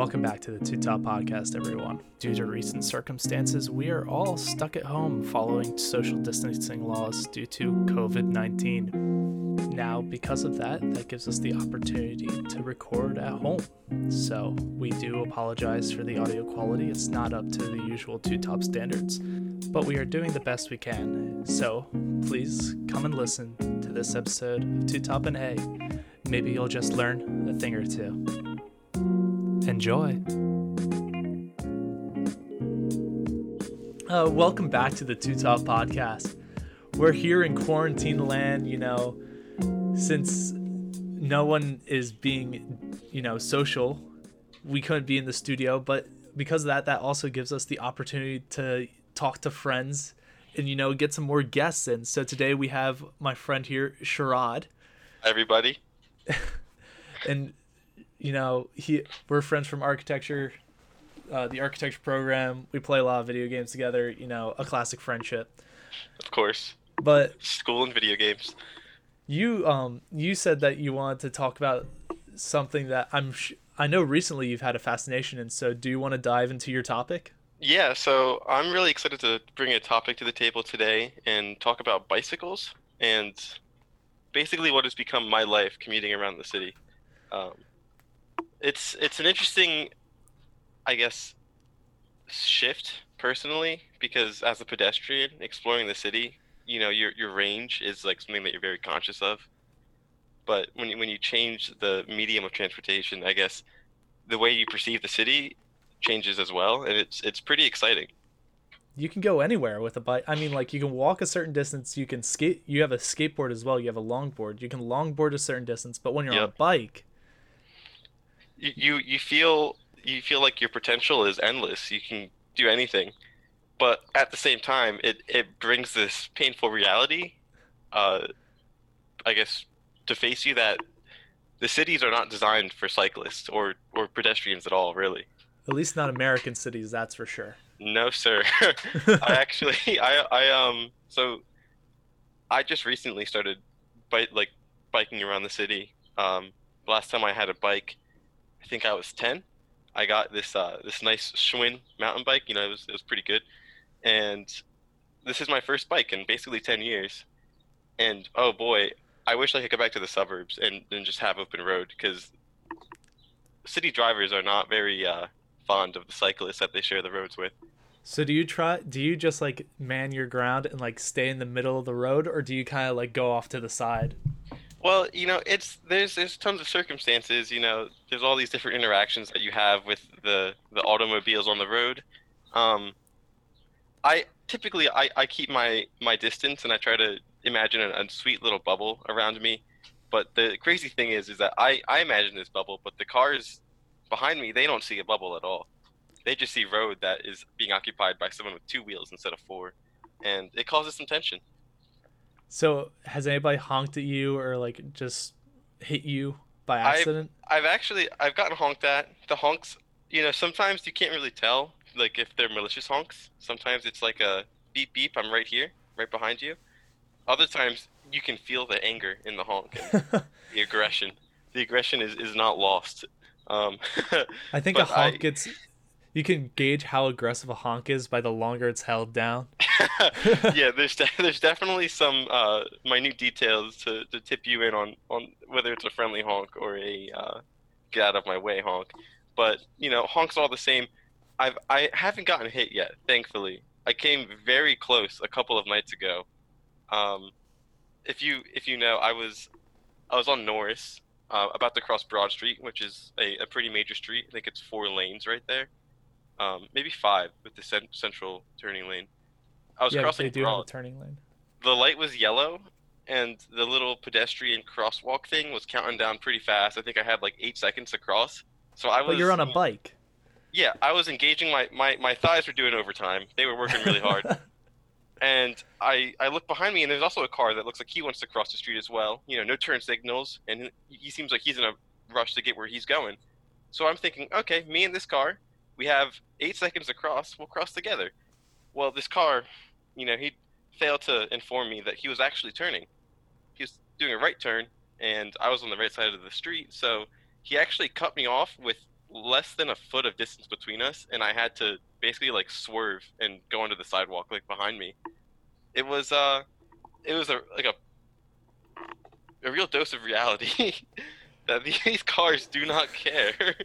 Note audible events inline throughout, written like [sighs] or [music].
Welcome back to the Two Top Podcast, everyone. Due to recent circumstances, we are all stuck at home following social distancing laws due to COVID 19. Now, because of that, that gives us the opportunity to record at home. So, we do apologize for the audio quality. It's not up to the usual Two Top standards, but we are doing the best we can. So, please come and listen to this episode of Two Top and Hey. Maybe you'll just learn a thing or two. Enjoy. Uh, welcome back to the Two Top Podcast. We're here in quarantine land, you know, since no one is being, you know, social, we couldn't be in the studio, but because of that, that also gives us the opportunity to talk to friends and, you know, get some more guests in. So today we have my friend here, Sharad. Everybody. [laughs] and you know, he we're friends from architecture, uh, the architecture program. We play a lot of video games together. You know, a classic friendship. Of course. But school and video games. You um you said that you wanted to talk about something that I'm sh- I know recently you've had a fascination in. So do you want to dive into your topic? Yeah, so I'm really excited to bring a topic to the table today and talk about bicycles and basically what has become my life commuting around the city. Um, it's it's an interesting, I guess, shift personally because as a pedestrian exploring the city, you know your your range is like something that you're very conscious of. But when you, when you change the medium of transportation, I guess the way you perceive the city changes as well, and it's it's pretty exciting. You can go anywhere with a bike. I mean, like you can walk a certain distance. You can skate. You have a skateboard as well. You have a longboard. You can longboard a certain distance. But when you're yep. on a bike, you you feel you feel like your potential is endless. You can do anything, but at the same time, it it brings this painful reality. Uh, I guess to face you that the cities are not designed for cyclists or or pedestrians at all, really. At least not American cities, that's for sure. No, sir. [laughs] I [laughs] actually, I, I, um, so I just recently started, bike like biking around the city. Um, last time I had a bike, I think I was 10. I got this uh, this nice Schwinn mountain bike. You know, it was it was pretty good, and this is my first bike in basically 10 years. And oh boy, I wish I could go back to the suburbs and, and just have open road because city drivers are not very uh, fond of the cyclists that they share the roads with. So do you try? Do you just like man your ground and like stay in the middle of the road, or do you kind of like go off to the side? Well, you know, it's there's there's tons of circumstances. You know, there's all these different interactions that you have with the the automobiles on the road. Um, I typically I, I keep my my distance and I try to imagine a, a sweet little bubble around me. But the crazy thing is, is that I I imagine this bubble, but the cars behind me they don't see a bubble at all. They just see road that is being occupied by someone with two wheels instead of four, and it causes some tension. So has anybody honked at you or like just hit you by accident? I've, I've actually I've gotten honked at. The honks, you know, sometimes you can't really tell like if they're malicious honks. Sometimes it's like a beep beep. I'm right here, right behind you. Other times you can feel the anger in the honk and [laughs] the aggression. The aggression is, is not lost. Um, [laughs] I think a honk I, gets you can gauge how aggressive a honk is by the longer it's held down. [laughs] yeah, there's de- there's definitely some uh, minute details to, to tip you in on, on whether it's a friendly honk or a uh, get out of my way honk. But you know, honks all the same. I've I haven't gotten hit yet, thankfully. I came very close a couple of nights ago. Um, if you if you know, I was I was on Norris, uh, about to cross Broad Street, which is a, a pretty major street. I think it's four lanes right there um, maybe five with the cent- central turning lane. I was yeah, crossing they do have a turning lane. The light was yellow, and the little pedestrian crosswalk thing was counting down pretty fast. I think I had like eight seconds to cross. So I was. But you're on a bike. Yeah, I was engaging my my my thighs were doing overtime. They were working really hard. [laughs] and I I look behind me, and there's also a car that looks like he wants to cross the street as well. You know, no turn signals, and he seems like he's in a rush to get where he's going. So I'm thinking, okay, me and this car, we have eight seconds to cross. We'll cross together. Well, this car, you know, he failed to inform me that he was actually turning. He was doing a right turn, and I was on the right side of the street. So he actually cut me off with less than a foot of distance between us, and I had to basically like swerve and go onto the sidewalk like behind me. It was uh, it was a like a a real dose of reality [laughs] that these [laughs] cars do not care. [laughs]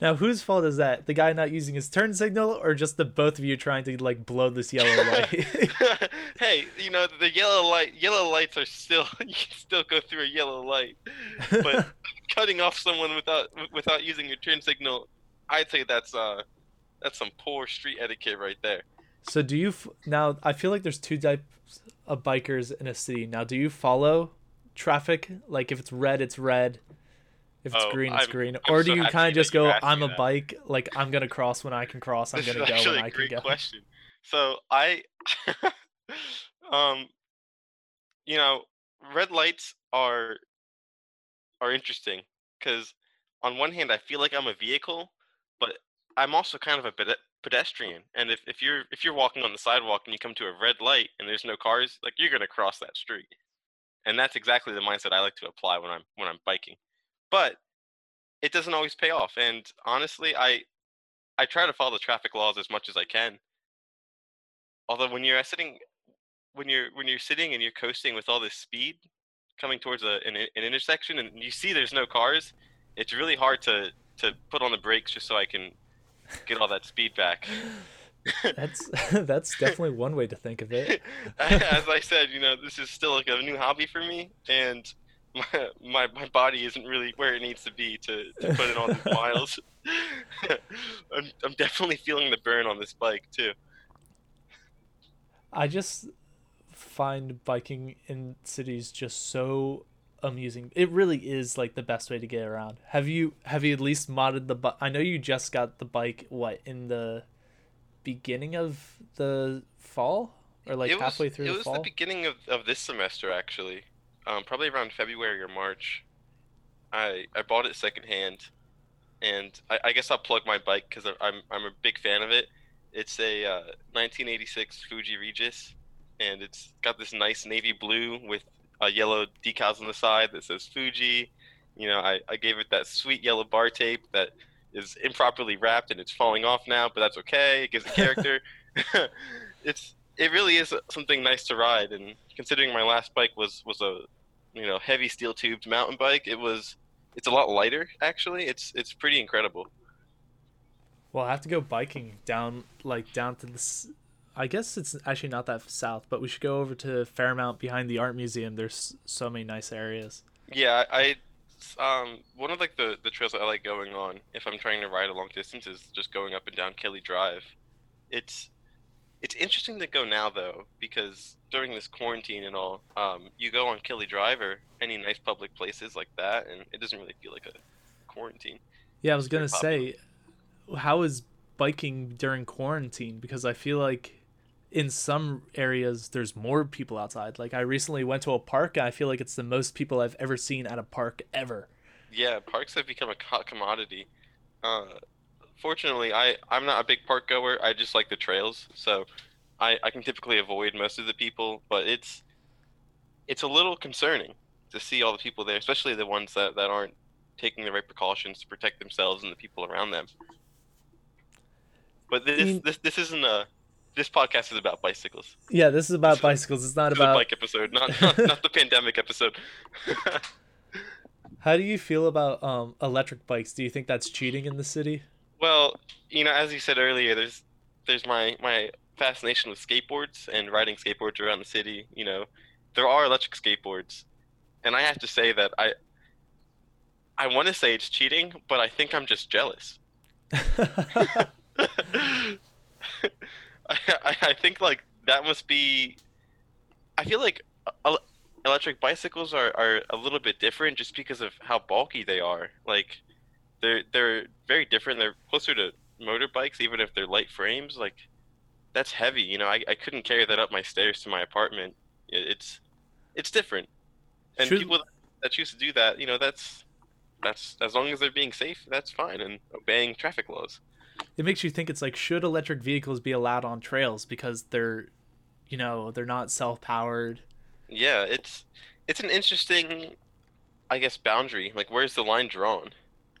Now, whose fault is that? The guy not using his turn signal, or just the both of you trying to like blow this yellow [laughs] light? [laughs] hey, you know the yellow light. Yellow lights are still [laughs] you can still go through a yellow light, but cutting off someone without without using your turn signal, I'd say that's uh that's some poor street etiquette right there. So do you f- now? I feel like there's two types of bikers in a city. Now, do you follow traffic? Like if it's red, it's red. If it's Oh, green, it's I'm- green. I'm or so do you kind of just go, "I'm a that. bike. Like I'm gonna cross when I can cross. I'm This gonna go when I can great go." question. So I, [laughs] um, you know, red lights are are interesting because on one hand I feel like I'm a vehicle, but I'm also kind of a pedestrian. And if, if you're if you're walking on the sidewalk and you come to a red light and there's no cars, like you're gonna cross that street. And that's exactly the mindset I like to apply when I'm when I'm biking. But it doesn't always pay off. And honestly, I I try to follow the traffic laws as much as I can. Although when you're sitting when you're when you're sitting and you're coasting with all this speed coming towards a, an, an intersection and you see there's no cars, it's really hard to to put on the brakes just so I can get all that speed back. [laughs] That's [laughs] that's definitely one way to think of it. [laughs] As I said, you know, this is still like a new hobby for me, and my [laughs] my, my body isn't really where it needs to be to, to put it on these [laughs] miles. [laughs] I'm, I'm definitely feeling the burn on this bike too. I just find biking in cities just so amusing. It really is like the best way to get around. Have you have you at least modded the bike? I know you just got the bike what in the beginning of the fall or like it was, halfway through it the was fall. the beginning of, of this semester actually, um, probably around February or March. I I bought it secondhand, and I, I guess I'll plug my bike because I'm I'm a big fan of it. It's a uh, 1986 Fuji Regis, and it's got this nice navy blue with uh, yellow decals on the side that says Fuji. You know, I, I gave it that sweet yellow bar tape that is improperly wrapped and it's falling off now, but that's okay. It gives it [laughs] character. [laughs] it's it really is something nice to ride, and considering my last bike was was a you know heavy steel tubed mountain bike, it was it's a lot lighter actually. It's it's pretty incredible. Well, I have to go biking down like down to this. I guess it's actually not that south, but we should go over to Fairmount behind the art museum. There's so many nice areas. Yeah, I um one of like the the trails that I like going on if I'm trying to ride a long distance is just going up and down Kelly Drive. It's it's interesting to go now though because during this quarantine and all, um, you go on Kelly Drive or any nice public places like that, and it doesn't really feel like a quarantine. Yeah, I was gonna say, how is biking during quarantine? Because I feel like in some areas there's more people outside. Like I recently went to a park, and I feel like it's the most people I've ever seen at a park ever. Yeah, parks have become a hot commodity. Uh, fortunately, I I'm not a big park goer. I just like the trails, so I I can typically avoid most of the people. But it's it's a little concerning to see all the people there, especially the ones that that aren't taking the right precautions to protect themselves and the people around them. But this mean- this this isn't a this podcast is about bicycles. Yeah, this is about This is- bicycles. It's not This is a about. bike episode, not not, not the pandemic episode. [laughs] How do you feel about um electric bikes? Do you think that's cheating in the city? Well, you know, as you said earlier, there's there's my my fascination with skateboards and riding skateboards around the city. You know, there are electric skateboards, and I have to say that I I want to say it's cheating, but I think I'm just jealous. [laughs] I, I think like that must be. I feel like uh, electric bicycles are, are a little bit different just because of how bulky they are. Like they're they're very different. They're closer to motorbikes, even if they're light frames. Like that's heavy. You know, I, I couldn't carry that up my stairs to my apartment. It, it's it's different, and Should- people that choose to do that, you know, that's that's as long as they're being safe, that's fine and obeying traffic laws. it makes you think it's like should electric vehicles be allowed on trails because they're you know they're not self-powered Yeah, it's it's an interesting, I guess, boundary. Like, where's the line drawn?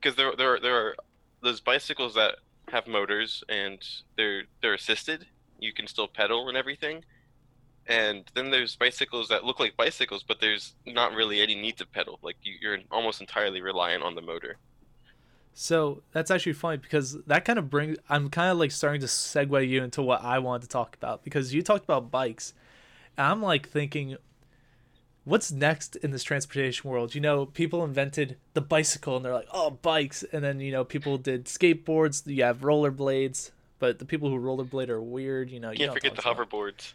Because there there are- there are those bicycles that have motors and they're they're assisted. You can still pedal and everything. And then there's bicycles that look like bicycles, but there's not really any need to pedal. Like you, you're almost entirely reliant on the motor. So that's actually funny because that kind of brings. I'm kind of like starting to segue you into what I wanted to talk about because you talked about bikes, I'm like thinking, what's next in this transportation world? You know, people invented the bicycle and they're like, oh, bikes, and then you know people did skateboards. You have rollerblades, but the people who rollerblade are weird. You know, you Can't forget the hoverboards.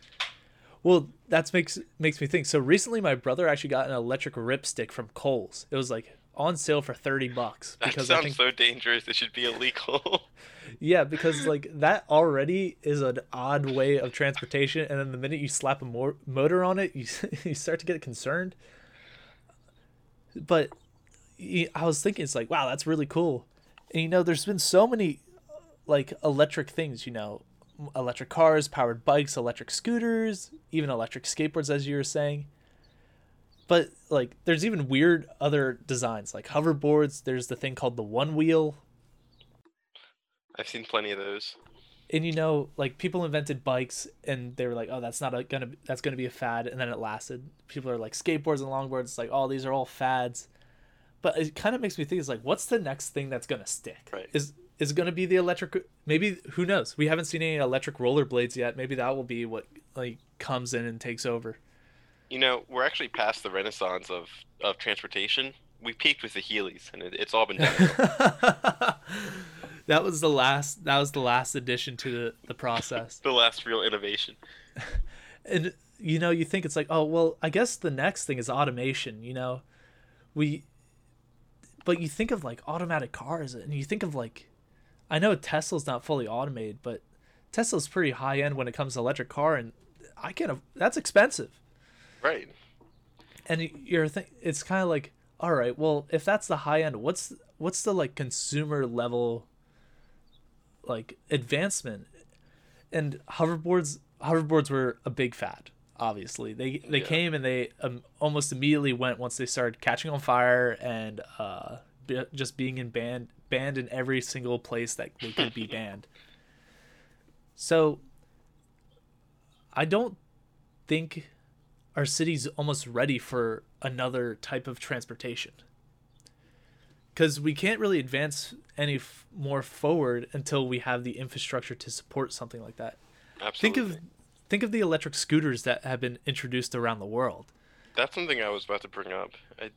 Well, that makes makes me think. So recently, my brother actually got an electric ripstick from Kohl's. It was like on sale for 30 bucks That because sounds I think so dangerous. It should be illegal. [laughs] yeah because like that already is an odd way of transportation and then the minute you slap a motor on it [laughs] you you start to get concerned but i was thinking it's like wow that's really cool and you know there's been so many like electric things you know electric cars powered bikes electric scooters even electric skateboards as you were saying but like there's even weird other designs like hoverboards. There's the thing called the one wheel. I've seen plenty of those. and you know like people invented bikes and they were like oh that's not a, gonna that's gonna be a fad and then it lasted. People are like skateboards and longboards it's like oh these are all fads. But it kind of makes me think it's like what's the next thing that's gonna stick? Right. is is it gonna be the electric maybe who knows? We haven't seen any electric rollerblades yet. Maybe that will be what like comes in and takes over You know, we're actually past the renaissance of, of transportation. We peaked with the Heelys, and it, it's all been downhill. [laughs] that was the last that was the last addition to the, the process [laughs] the last real innovation. [laughs] and you know you think it's like oh well i guess the next thing is automation you know we but you think of like automatic cars and you think of like i know tesla's not fully automated but tesla's pretty high end when it comes to electric car and i can't that's expensive Right. and you're think it's kind of like all right well if that's the high end what's what's the like consumer level like advancement and hoverboards hoverboards were a big fad obviously they they Yeah. came and they um, almost immediately went once they started catching on fire and uh be, just being in banned banned in every single place that they could be [laughs] banned so i don't think our city's almost ready for another type of transportation. Because we can't really advance any f- more forward until we have the infrastructure to support something like that. Absolutely. think of think of the electric scooters that have been introduced around the world. That's something I was about to bring up. I,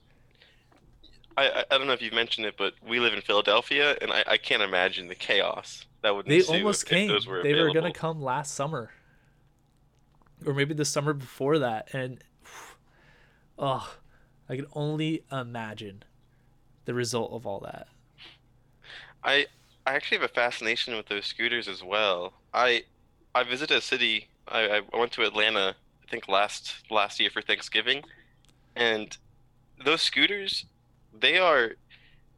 I, I don't know if you've mentioned it, but we live in Philadelphia, and I, I can't imagine the chaos that would they almost came If those were they were gonna come last summer or maybe the summer before that and [sighs] oh i can only imagine the result of all that I I actually have a fascination with those scooters as well. I I visited a city. I, I went to Atlanta. I think last last year for Thanksgiving, and those scooters, they are.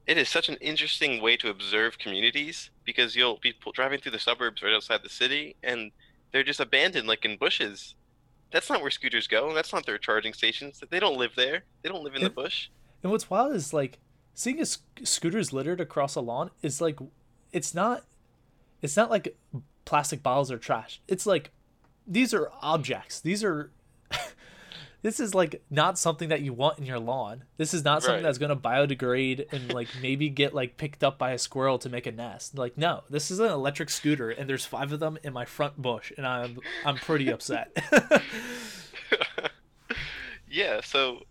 It is such an interesting way to observe communities because you'll be driving through the suburbs right outside the city, and they're just abandoned, like in bushes. That's not where scooters go. That's not their charging stations. They don't live there. They don't live in the bush. And what's wild is like seeing a sc- scooters littered across a lawn is like it's not it's not like plastic bottles or trash. It's like these are objects. These are this is like not something that you want in your lawn. This is not something Right. that's going to biodegrade and like maybe get like picked up by a squirrel to make a nest. Like no, this is an electric scooter and there's 5 of them in my front bush and I'm I'm pretty upset. [laughs] yeah. So,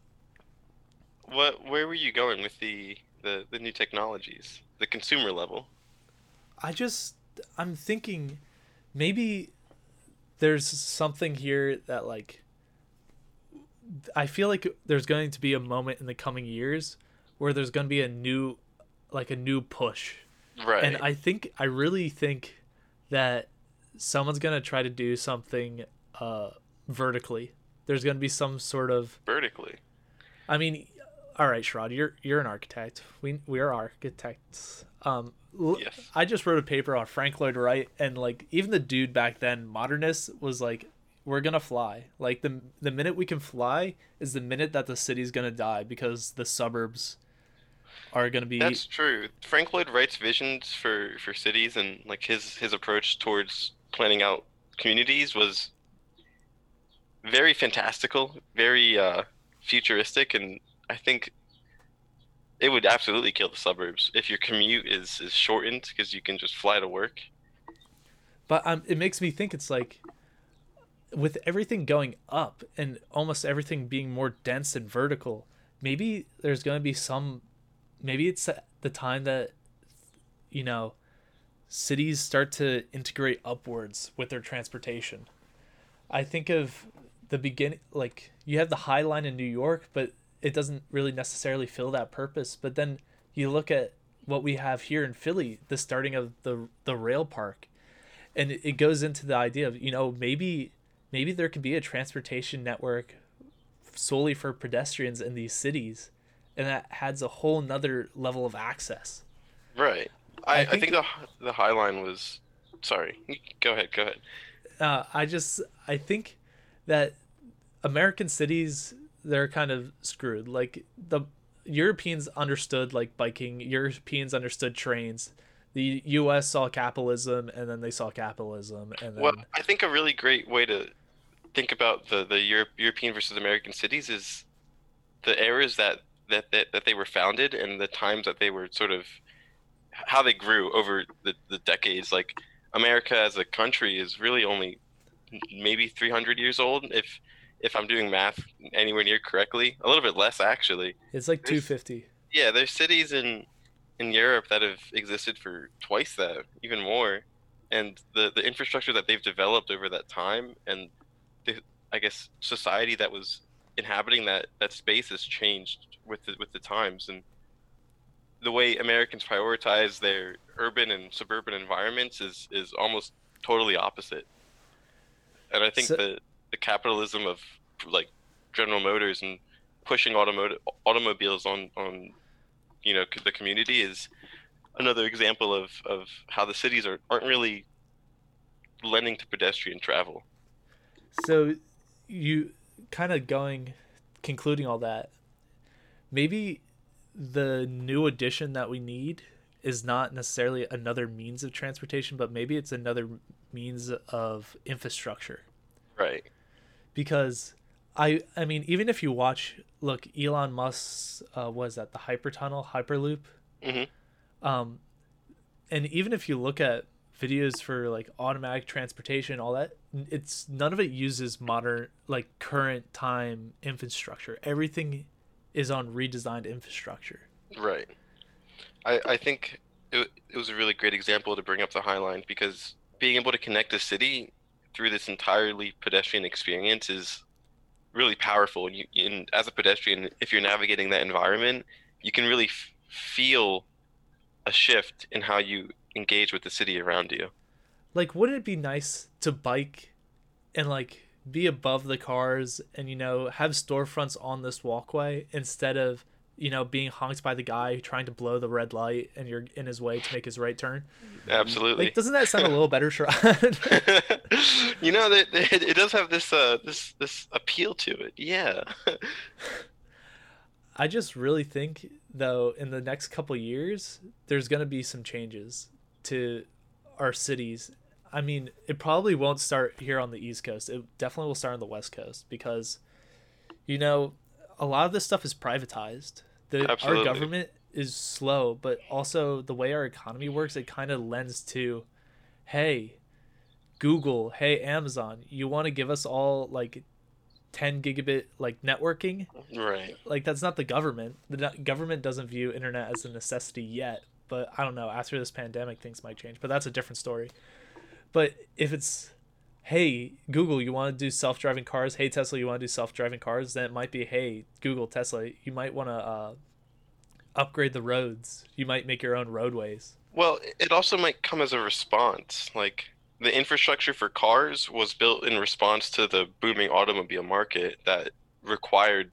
what? Where were you going with the the the new technologies, the consumer level? I just I'm thinking maybe there's something here that like I feel like there's going to be a moment in the coming years where there's going to be a new like a new push. Right. And I think I really think that someone's going to try to do something uh vertically. There's going to be some sort of vertically. I mean, all right, Sherrod, you're you're an architect. We we are architects. Um, Yes. I just wrote a paper on Frank Lloyd Wright, and like even the dude back then, modernist, was like, "We're gonna fly. Like the the minute we can fly is the minute that the city's gonna die because the suburbs are going to be. That's true. Frank Lloyd Wright's visions for for cities and like his his approach towards planning out communities was very fantastical, very uh, futuristic, and I think it would absolutely kill the suburbs if your commute is is shortened because you can just fly to work. But um, it makes me think it's like with everything going up and almost everything being more dense and vertical, maybe there's going to be some maybe it's the time that you know cities start to integrate upwards with their transportation. I think of the beginning like you have the High Line in New York, but it doesn't really necessarily fill that purpose. But then you look at what we have here in Philly, the starting of the the rail park, and it goes into the idea of you know maybe maybe there could be a transportation network solely for pedestrians in these cities and that adds a whole nother level of access. Right. I, I, think, I think, the the high line was sorry [laughs] go ahead go ahead. Uh, i just i think that american cities they're kind of screwed. Like the europeans understood like biking europeans understood trains the us saw capitalism and then they saw capitalism and then... well i think a really great way to think about the the Europe, European versus American cities is the eras that, that that that they were founded and the times that they were sort of how they grew over the, the decades. Like America as a country is really only maybe 300 years old if if I'm doing math anywhere near correctly. A little bit less actually. It's like there's, 250. Yeah, there's cities in in Europe that have existed for twice that, even more. And the the infrastructure that they've developed over that time and the I guess society that was inhabiting that that space has changed with the, with the times and the way Americans prioritize their urban and suburban environments is is almost totally opposite. And I think so, the the capitalism of like General Motors and pushing automotive automobiles on on you know the community is another example of of how the cities are aren't really lending to pedestrian travel. So you kind of going concluding all that. Maybe the new addition that we need is not necessarily another means of transportation, but maybe it's another means of infrastructure. Right. Because I I mean even if you watch look Elon Musk's uh, was that the hypertunnel hyperloop, mm-hmm. um, and even if you look at videos for like automatic transportation all that it's none of it uses modern like current time infrastructure. Everything is on redesigned infrastructure. Right. I i think it, it was a really great example to bring up the high line because being able to connect a city through this entirely pedestrian experience is really powerful. And, you, and as a pedestrian if you're navigating that environment you can really f- feel a shift in how you engage with the city around you. Like, wouldn't it be nice to bike and like be above the cars and you know have storefronts on this walkway instead of you know being honked by the guy trying to blow the red light and you're in his way to make his right turn? Absolutely. Like doesn't that sound a little better Sherrod? [laughs] you know that it, it does have this uh this this appeal to it. Yeah. [laughs] I just really think though in the next couple years there's going to be some changes to our cities, I mean, it probably won't start here on the East Coast. It definitely will start on the West Coast because, you know, a lot of this stuff is privatized. The, our government is slow, but also the way our economy works, it kind of lends to, hey, Google, hey, Amazon, you want to give us all like 10 gigabit like networking? Right. Like that's not the government. The government doesn't view internet as a necessity yet, but I don't know. After this pandemic, things might change. But that's a different story. But if it's, hey, Google, you want to do self driving cars? Hey, Tesla, you want to do self driving cars? Then it might be, hey, Google, Tesla, you might want to uh, upgrade the roads. You might make your own roadways. Well, it also might come as a response. Like the infrastructure for cars was built in response to the booming automobile market that required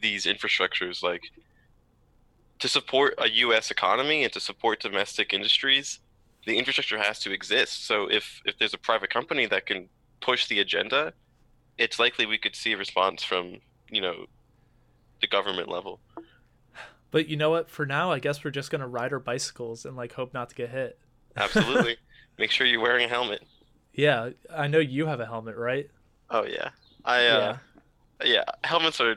these infrastructures like to support a U.S. economy and to support domestic industries, the infrastructure has to exist. So if if there's a private company that can push the agenda, it's likely we could see a response from you know the government level. But you know what? For now, I guess we're just gonna ride our bicycles and like hope not to get hit. Absolutely. [laughs] Make sure you're wearing a helmet. Yeah, I know you have a helmet, right? Oh yeah. I uh yeah, helmets are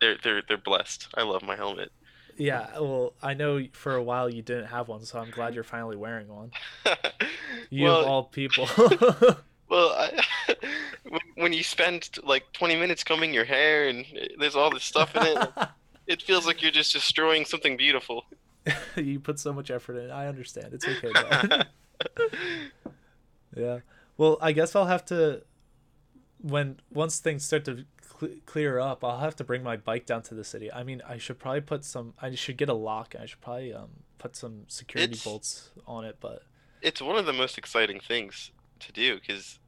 they're they're they're blessed. I love my helmet. Yeah, well, I know for a while you didn't have one, so I'm glad you're finally wearing one. [laughs] You well, of all people. [laughs] [laughs] well, I, when you spend like 20 minutes combing your hair and uh, there's all this stuff in it, it feels like you're just destroying something beautiful. you put so much effort in. I understand. It's okay. yeah. Well, I guess I'll have to when once things start to cl- clear up, I'll have to bring my bike down to the city. I mean, I should probably put some. I should get a lock. I should probably um put some security It's- bolts on it. But It's one of the most exciting things to do because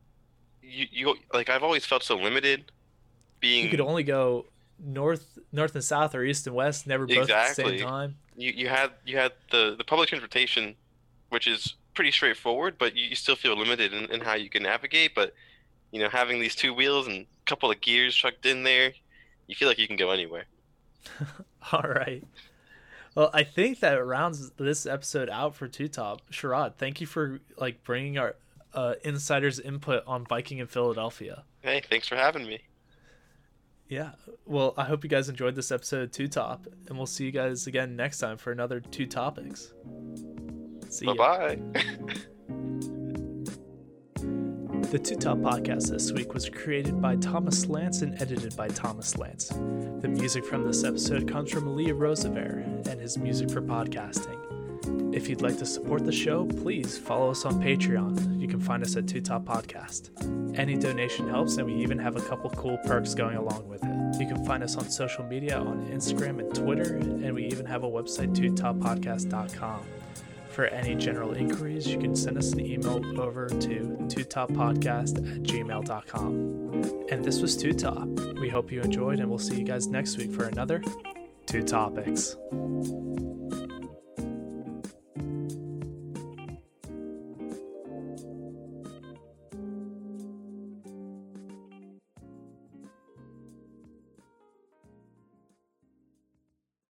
you you like I've always felt so limited being you could only go north, north and south, or east and west. Never both at the same time. you, you had you had the the public transportation which is pretty straightforward but you, you still feel limited in, in how you can navigate but you know having these two wheels and couple of gears chucked in there you feel like you can go anywhere [laughs] All right. Well, I think that rounds this episode out for Two Top. Sharad, thank you for like bringing our uh, insiders' input on biking in Philadelphia. hey thanks for having me Yeah. Well, I hope you guys enjoyed this episode of Two Top, and we'll see you guys again next time for another Two Topics. See you. bye ya. bye [laughs] The Two Top podcast this week was created by Thomas Lance and edited by Thomas Lance. The music from this episode comes from Lee Rosevelt and his music for podcasting. If you'd like to support the show, please follow us on Patreon. You can find us at Two Top Podcast. Any donation helps, and we even have a couple cool perks going along with it. You can find us on social media on Instagram and Twitter, and we even have a website, twotoppodcast.com. For any general inquiries, you can send us an email over to twotoppodcast at gmail.com. And this was Two Top. We hope you enjoyed, and we'll see you guys next week for another Two Topics.